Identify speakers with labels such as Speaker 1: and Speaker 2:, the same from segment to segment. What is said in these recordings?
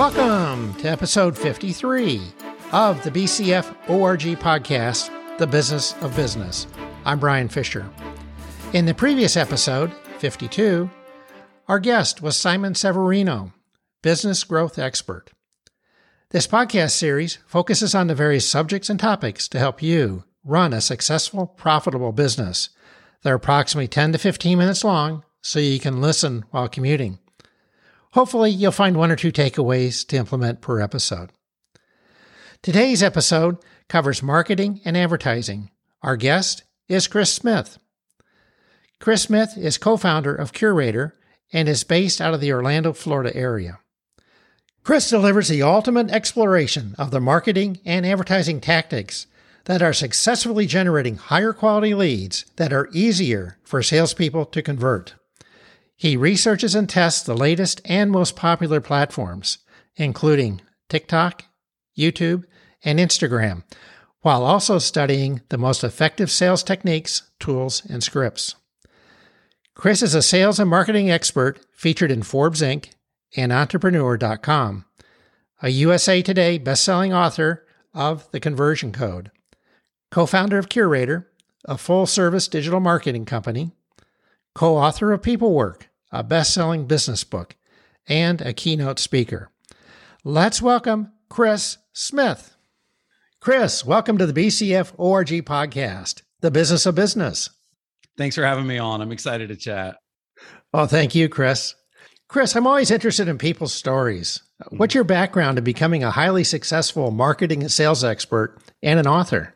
Speaker 1: Welcome to episode 53 of the BCF ORG podcast, The Business of Business. I'm Brian Fisher. In the previous episode, 52, our guest was Simon Severino, business growth expert. This podcast series focuses on the various subjects and topics to help you run a successful, profitable business. They're approximately 10 to 15 minutes long, so you can listen while commuting. Hopefully, you'll find one or two takeaways to implement per episode. Today's episode covers marketing and advertising. Our guest is Chris Smith. Chris Smith is co founder of Curaytor and is based out of the Orlando, Florida area. Chris delivers the ultimate exploration of the marketing and advertising tactics that are successfully generating higher quality leads that are easier for salespeople to convert. He researches and tests the latest and most popular platforms, including TikTok, YouTube, and Instagram, while also studying the most effective sales techniques, tools, and scripts. Chris is a sales and marketing expert featured in Forbes Inc. and Entrepreneur.com, a USA Today bestselling author of The Conversion Code, co founder of Curaytor, a full service digital marketing company, co author of People Work, a best selling business book, and a keynote speaker. Let's welcome Chris Smith. Chris, welcome to the BCF ORG podcast, The Business of Business.
Speaker 2: Thanks for having me on. I'm excited to chat.
Speaker 1: Oh, thank you, Chris. Chris, I'm always interested in people's stories. What's mm-hmm. your background in becoming a highly successful marketing and sales expert and an author?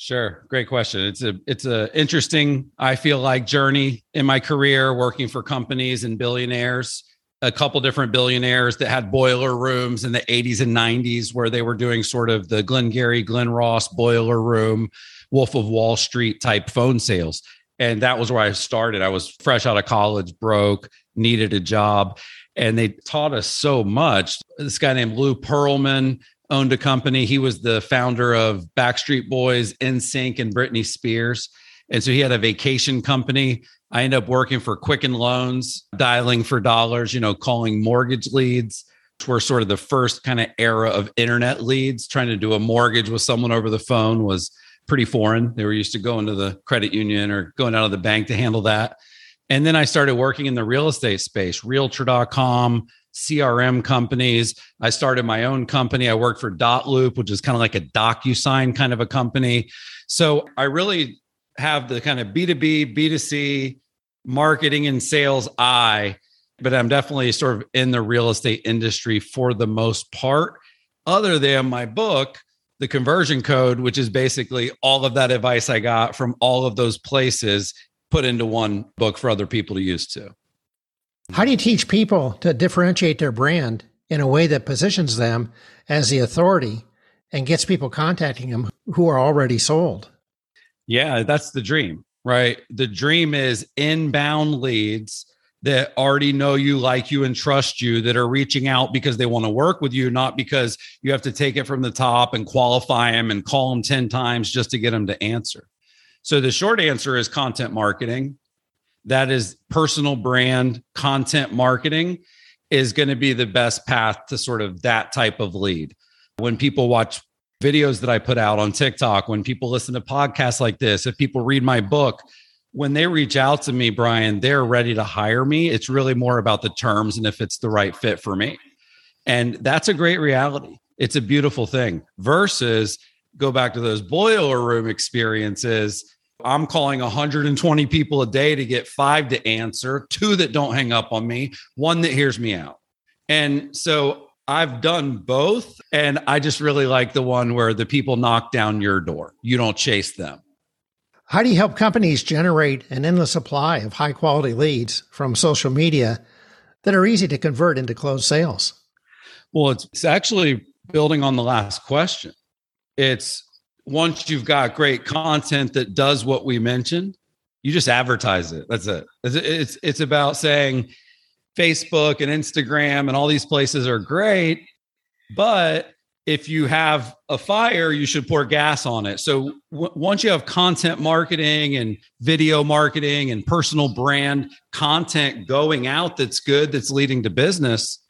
Speaker 2: Sure. Great question. It's a it's a interesting, I feel like, journey in my career working for companies and billionaires. A couple different billionaires that had boiler rooms in the 80s and 90s where they were doing sort of the Glengarry, Glen Ross boiler room, Wolf of Wall Street type phone sales. And that was where I started. I was fresh out of college, broke, needed a job. And they taught us so much. This guy named Lou Pearlman owned a company. He was the founder of Backstreet Boys, NSYNC, and Britney Spears. And so he had a vacation company. I ended up working for Quicken Loans, dialing for dollars, you know, calling mortgage leads. Which were sort of the first kind of era of internet leads. Trying to do a mortgage with someone over the phone was pretty foreign. They were used to going to the credit union or going out of the bank to handle that. And then I started working in the real estate space, realtor.com, CRM companies. I started my own company. I worked for Dotloop, which is kind of like a DocuSign kind of a company. So I really have the kind of B2B, B2C marketing and sales eye, but I'm definitely sort of in the real estate industry for the most part, other than my book, The Conversion Code, which is basically all of that advice I got from all of those places put into one book for other people to use too.
Speaker 1: How do you teach people to differentiate their brand in a way that positions them as the authority and gets people contacting them who are already sold?
Speaker 2: Yeah, that's the dream, right? The dream is inbound leads that already know you, like you, and trust you that are reaching out because they want to work with you, not because you have to take it from the top and qualify them and call them 10 times just to get them to answer. So the short answer is content marketing that is personal brand content marketing is going to be the best path to sort of that type of lead. When people watch videos that I put out on TikTok, when people listen to podcasts like this, if people read my book, when they reach out to me, Brian, they're ready to hire me. It's really more about the terms and if it's the right fit for me. And that's a great reality. It's a beautiful thing versus go back to those boiler room experiences I'm calling 120 people a day to get five to answer, two that don't hang up on me, one that hears me out. And so I've done both. And I just really like the one where the people knock down your door, you don't chase them.
Speaker 1: How do you help companies generate an endless supply of high quality leads from social media that are easy to convert into closed sales?
Speaker 2: Well, it's, it's actually building on the last question. It's once you've got great content that does what we mentioned, you just advertise it. That's it. It's it's, it's about saying Facebook and Instagram and all these places are great, but if you have a fire, you should pour gas on it. So w- once you have content marketing and video marketing and personal brand content going out that's good, that's leading to business,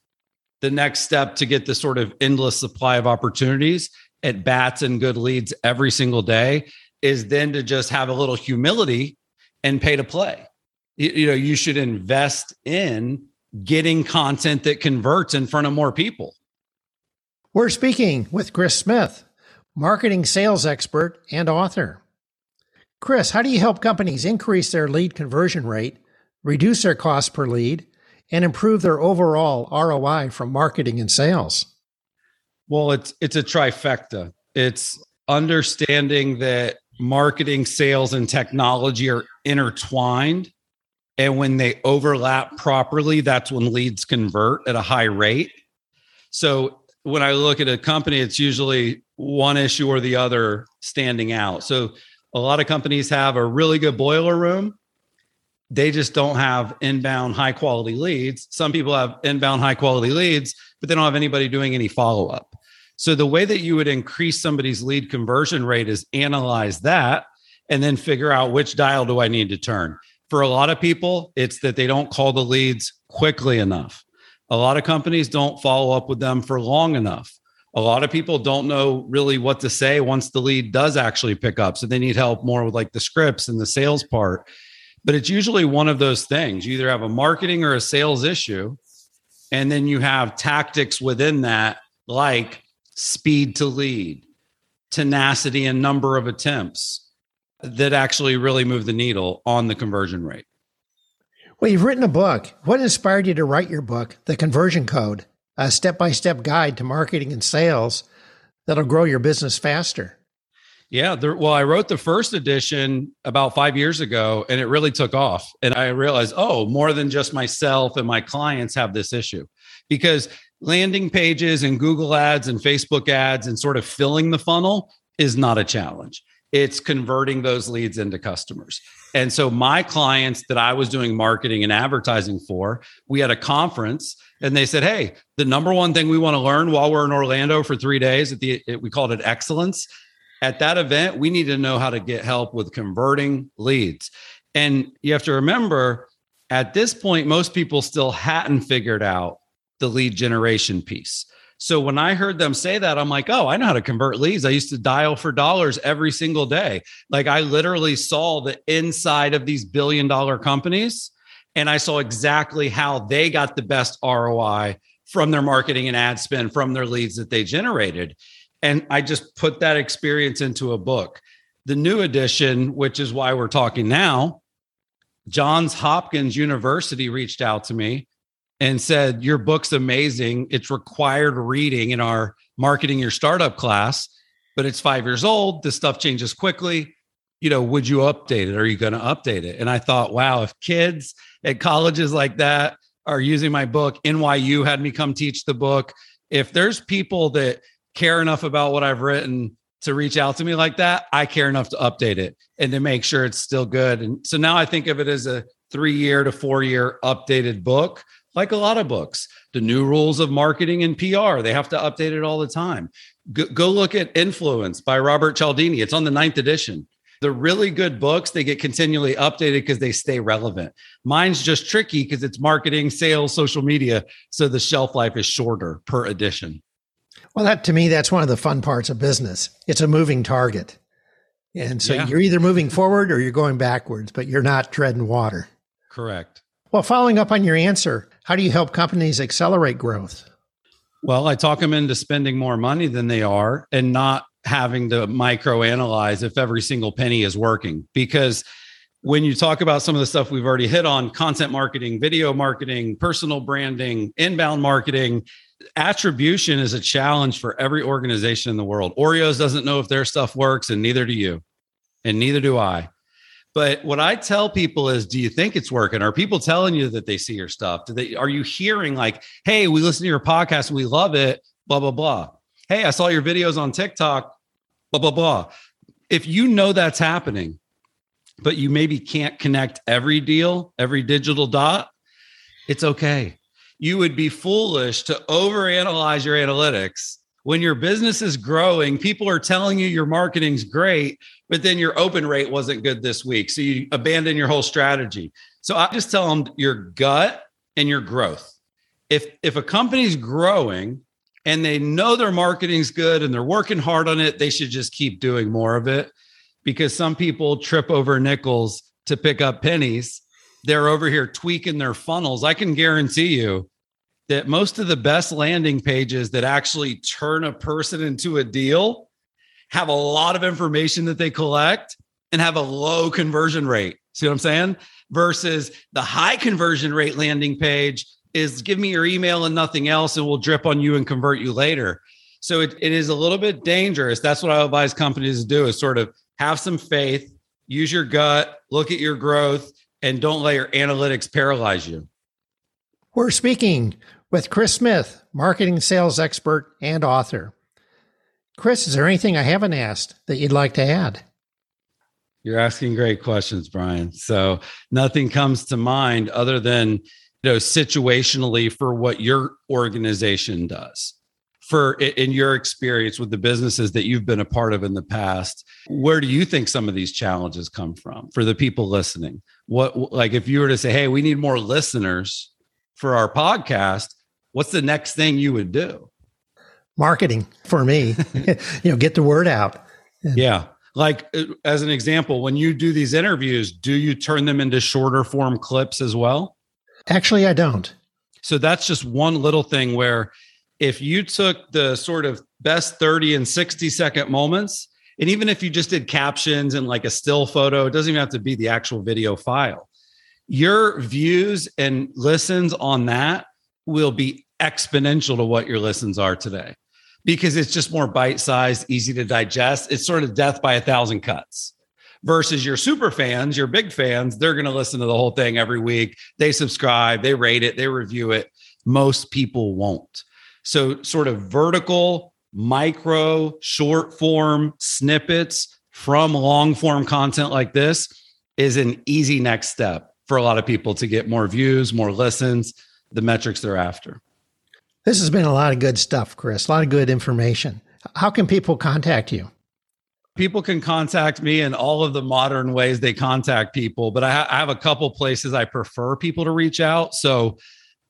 Speaker 2: the next step to get the sort of endless supply of opportunities at bats and good leads every single day is then to just have a little humility and pay to play. You, you know, you should invest in getting content that converts in front of more people.
Speaker 1: We're speaking with Chris Smith, marketing sales expert and author. Chris, how do you help companies increase their lead conversion rate, reduce their cost per lead, and improve their overall ROI from marketing and sales?
Speaker 2: Well, it's it's a trifecta. It's understanding that marketing, sales, and technology are intertwined. And when they overlap properly, that's when leads convert at a high rate. So when I look at a company, it's usually one issue or the other standing out. So a lot of companies have a really good boiler room. They just don't have inbound high quality leads. Some people have inbound high quality leads, but they don't have anybody doing any follow up. So the way that you would increase somebody's lead conversion rate is analyze that and then figure out which dial do I need to turn. For a lot of people, it's that they don't call the leads quickly enough. A lot of companies don't follow up with them for long enough. A lot of people don't know really what to say once the lead does actually pick up. So they need help more with like the scripts and the sales part. But it's usually one of those things. You either have a marketing or a sales issue, and then you have tactics within that, like speed to lead, tenacity and number of attempts that actually really move the needle on the conversion rate.
Speaker 1: Well, you've written a book. What inspired you to write your book, The Conversion Code, a step by step guide to marketing and sales that'll grow your business faster?
Speaker 2: Yeah, there, well, I wrote the first edition about five years ago and it really took off. And I realized, oh, more than just myself and my clients have this issue because landing pages and Google ads and Facebook ads and sort of filling the funnel is not a challenge. It's converting those leads into customers. And so my clients that I was doing marketing and advertising for, we had a conference and they said, "Hey, the number one thing we want to learn while we're in Orlando for 3 days at the we called it excellence. At that event, we need to know how to get help with converting leads." And you have to remember at this point most people still hadn't figured out the lead generation piece. So when I heard them say that, I'm like, oh, I know how to convert leads. I used to dial for dollars every single day. Like I literally saw the inside of these billion dollar companies and I saw exactly how they got the best ROI from their marketing and ad spend from their leads that they generated. And I just put that experience into a book. The new edition, which is why we're talking now, Johns Hopkins University reached out to me and said, Your book's amazing. It's required reading in our marketing your startup class, but it's five years old. This stuff changes quickly. You know, would you update it? Are you going to update it? And I thought, wow, if kids at colleges like that are using my book, NYU had me come teach the book. If there's people that care enough about what I've written to reach out to me like that, I care enough to update it and to make sure it's still good. And so now I think of it as a three year to four year updated book like a lot of books, the new rules of marketing and PR. They have to update it all the time. Go, go look at Influence by Robert Cialdini. It's on the ninth edition. The really good books, they get continually updated because they stay relevant. Mine's just tricky because it's marketing, sales, social media. So the shelf life is shorter per edition.
Speaker 1: Well, that to me, that's one of the fun parts of business. It's a moving target. And so yeah. you're either moving forward or you're going backwards, but you're not treading water.
Speaker 2: Correct.
Speaker 1: Well, following up on your answer, how do you help companies accelerate growth?
Speaker 2: Well, I talk them into spending more money than they are and not having to micro analyze if every single penny is working. Because when you talk about some of the stuff we've already hit on content marketing, video marketing, personal branding, inbound marketing, attribution is a challenge for every organization in the world. Oreos doesn't know if their stuff works, and neither do you, and neither do I. But what I tell people is, do you think it's working? Are people telling you that they see your stuff? Do they are you hearing like, hey, we listen to your podcast we love it, blah, blah, blah. Hey, I saw your videos on TikTok, blah, blah, blah. If you know that's happening, but you maybe can't connect every deal, every digital dot, it's okay. You would be foolish to overanalyze your analytics when your business is growing, people are telling you your marketing's great, but then your open rate wasn't good this week. So you abandon your whole strategy. So I just tell them your gut and your growth. if if a company's growing and they know their marketing's good and they're working hard on it, they should just keep doing more of it because some people trip over nickels to pick up pennies. They're over here tweaking their funnels. I can guarantee you that most of the best landing pages that actually turn a person into a deal have a lot of information that they collect and have a low conversion rate. See what I'm saying? Versus the high conversion rate landing page is give me your email and nothing else, and we'll drip on you and convert you later. So it, it is a little bit dangerous. That's what I advise companies to do is sort of have some faith, use your gut, look at your growth, and don't let your analytics paralyze you.
Speaker 1: We're speaking with Chris Smith, marketing sales expert and author. Chris, is there anything I haven't asked that you'd like to add?
Speaker 2: You're asking great questions, Brian. So nothing comes to mind other than you know situationally for what your organization does. For in your experience with the businesses that you've been a part of in the past, where do you think some of these challenges come from for the people listening? What like if you were to say, "Hey, we need more listeners for our podcast," what's the next thing you would do?
Speaker 1: Marketing for me, you know, get the word out.
Speaker 2: Yeah. Like uh, as an example when you do these interviews do you turn them into shorter form clips as well?
Speaker 1: Actually i don't.
Speaker 2: So that's just one little thing where if you took the sort of best 30 and 60 second moments and even if you just did captions and like a still photo it doesn't even have to be the actual video file. Your views and listens on that will be exponential to what your listens are today because it's just more bite sized, easy to digest. It's sort of death by a thousand cuts versus your super fans, your big fans, they're going to listen to the whole thing every week. They subscribe, they rate it, they review it. Most people won't. So, sort of vertical, micro, short form snippets from long form content like this is an easy next step for a lot of people to get more views, more listens, the metrics they're after.
Speaker 1: This has been a lot of good stuff, Chris, a lot of good information. How can people contact you?
Speaker 2: People can contact me in all of the modern ways they contact people, but I, ha- I have a couple places I prefer people to reach out. So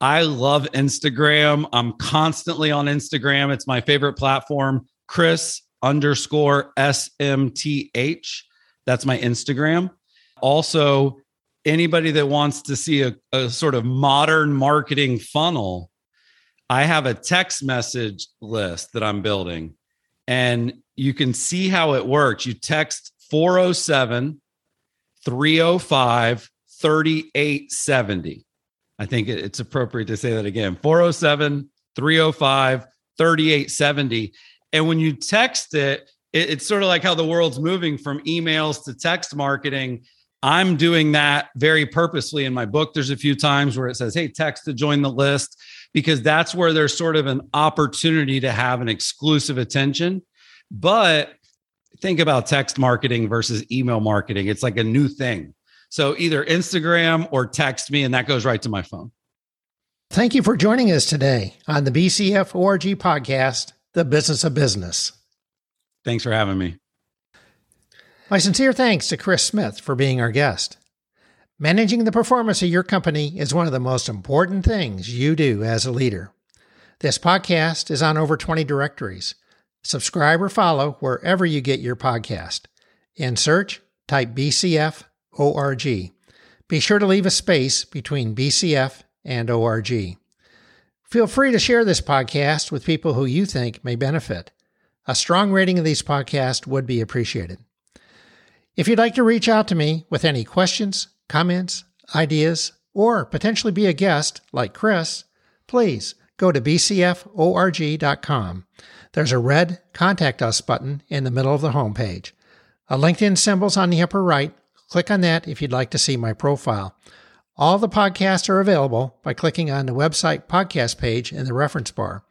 Speaker 2: I love Instagram. I'm constantly on Instagram. It's my favorite platform. Chris underscore SMTH. That's my Instagram. Also, anybody that wants to see a, a sort of modern marketing funnel, I have a text message list that I'm building, and you can see how it works. You text 407 305 3870. I think it's appropriate to say that again 407 305 3870. And when you text it, it's sort of like how the world's moving from emails to text marketing. I'm doing that very purposely in my book. There's a few times where it says, Hey, text to join the list because that's where there's sort of an opportunity to have an exclusive attention. But think about text marketing versus email marketing. It's like a new thing. So either Instagram or text me, and that goes right to my phone.
Speaker 1: Thank you for joining us today on the BCF ORG podcast, The Business of Business.
Speaker 2: Thanks for having me.
Speaker 1: My sincere thanks to Chris Smith for being our guest. Managing the performance of your company is one of the most important things you do as a leader. This podcast is on over 20 directories. Subscribe or follow wherever you get your podcast. In search, type BCF ORG. Be sure to leave a space between BCF and ORG. Feel free to share this podcast with people who you think may benefit. A strong rating of these podcasts would be appreciated. If you'd like to reach out to me with any questions, comments, ideas, or potentially be a guest like Chris, please go to bcforg.com. There's a red Contact Us button in the middle of the homepage. A LinkedIn symbol's on the upper right. Click on that if you'd like to see my profile. All the podcasts are available by clicking on the website podcast page in the reference bar.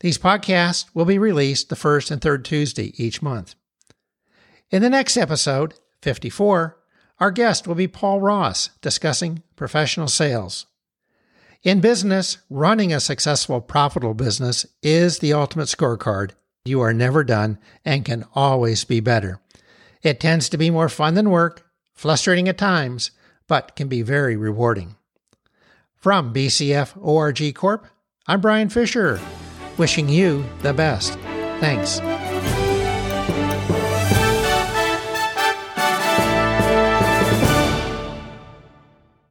Speaker 1: These podcasts will be released the first and third Tuesday each month. In the next episode, 54, our guest will be Paul Ross discussing professional sales. In business, running a successful, profitable business is the ultimate scorecard. You are never done and can always be better. It tends to be more fun than work, frustrating at times, but can be very rewarding. From BCF ORG Corp, I'm Brian Fisher, wishing you the best. Thanks.